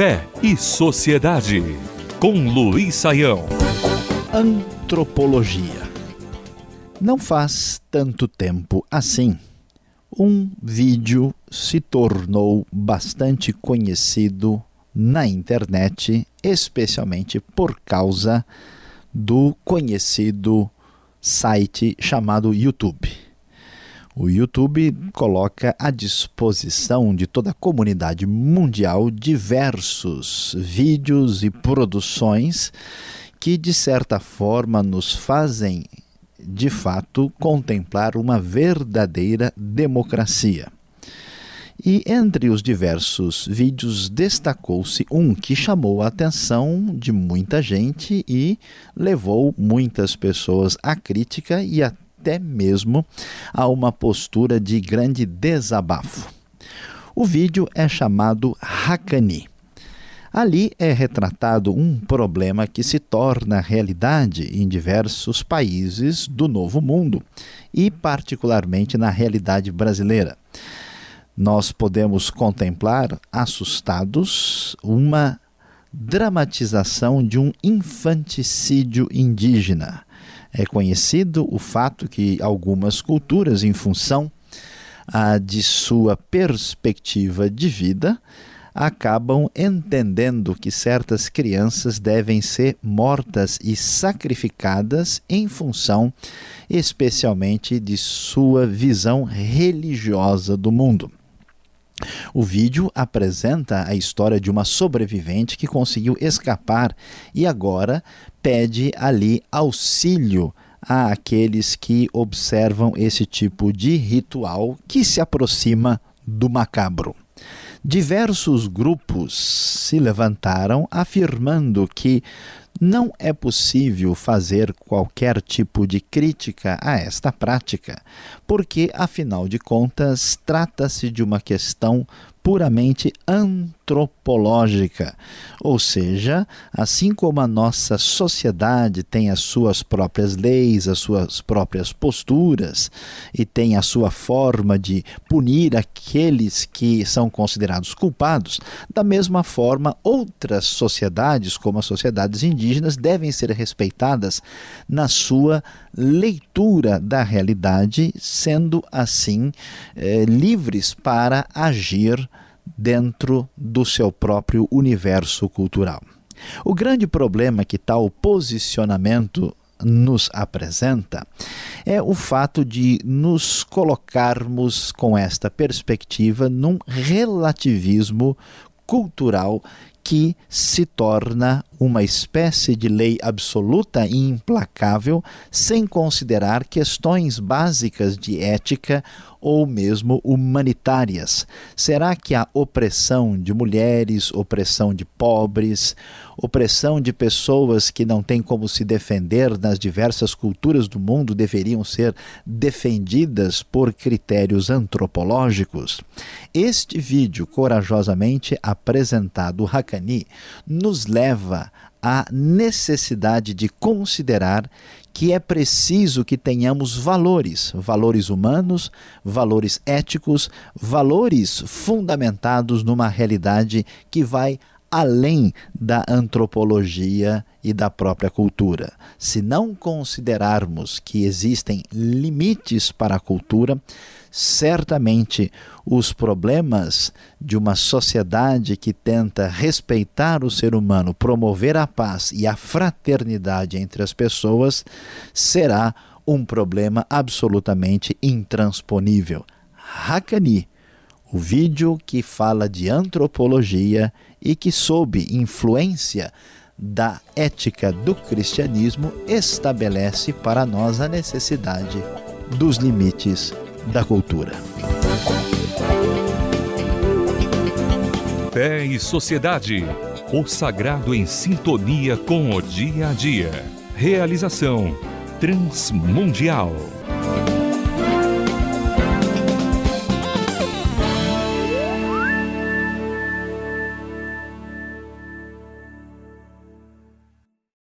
Fé e Sociedade, com Luiz Saião. Antropologia. Não faz tanto tempo assim. Um vídeo se tornou bastante conhecido na internet, especialmente por causa do conhecido site chamado YouTube. O YouTube coloca à disposição de toda a comunidade mundial diversos vídeos e produções que, de certa forma, nos fazem, de fato, contemplar uma verdadeira democracia. E entre os diversos vídeos destacou-se um que chamou a atenção de muita gente e levou muitas pessoas à crítica e até mesmo a uma postura de grande desabafo. O vídeo é chamado Hakani. Ali é retratado um problema que se torna realidade em diversos países do Novo Mundo e, particularmente, na realidade brasileira nós podemos contemplar, assustados, uma dramatização de um infanticídio indígena. É conhecido o fato que algumas culturas, em função ah, de sua perspectiva de vida, acabam entendendo que certas crianças devem ser mortas e sacrificadas em função, especialmente, de sua visão religiosa do mundo. O vídeo apresenta a história de uma sobrevivente que conseguiu escapar e agora pede ali auxílio àqueles que observam esse tipo de ritual que se aproxima do macabro. Diversos grupos se levantaram afirmando que não é possível fazer qualquer tipo de crítica a esta prática, porque, afinal de contas, trata-se de uma questão puramente antropológica, ou seja, assim como a nossa sociedade tem as suas próprias leis, as suas próprias posturas e tem a sua forma de punir aqueles que são considerados culpados, da mesma forma, outras sociedades, como as sociedades indígenas, devem ser respeitadas na sua leitura da realidade, sendo assim eh, livres para agir dentro do seu próprio universo cultural. O grande problema que tal posicionamento nos apresenta é o fato de nos colocarmos com esta perspectiva num relativismo cultural que se torna uma espécie de lei absoluta e implacável, sem considerar questões básicas de ética ou mesmo humanitárias? Será que a opressão de mulheres, opressão de pobres, opressão de pessoas que não têm como se defender nas diversas culturas do mundo deveriam ser defendidas por critérios antropológicos? Este vídeo, corajosamente apresentado, Hakani, nos leva a necessidade de considerar que é preciso que tenhamos valores, valores humanos, valores éticos, valores fundamentados numa realidade que vai além da antropologia e da própria cultura. Se não considerarmos que existem limites para a cultura, certamente os problemas de uma sociedade que tenta respeitar o ser humano, promover a paz e a fraternidade entre as pessoas, será um problema absolutamente intransponível. Hakani, o vídeo que fala de antropologia e que, sob influência da ética do cristianismo, estabelece para nós a necessidade dos limites da cultura. Fé e Sociedade. O sagrado em sintonia com o dia a dia. Realização Transmundial.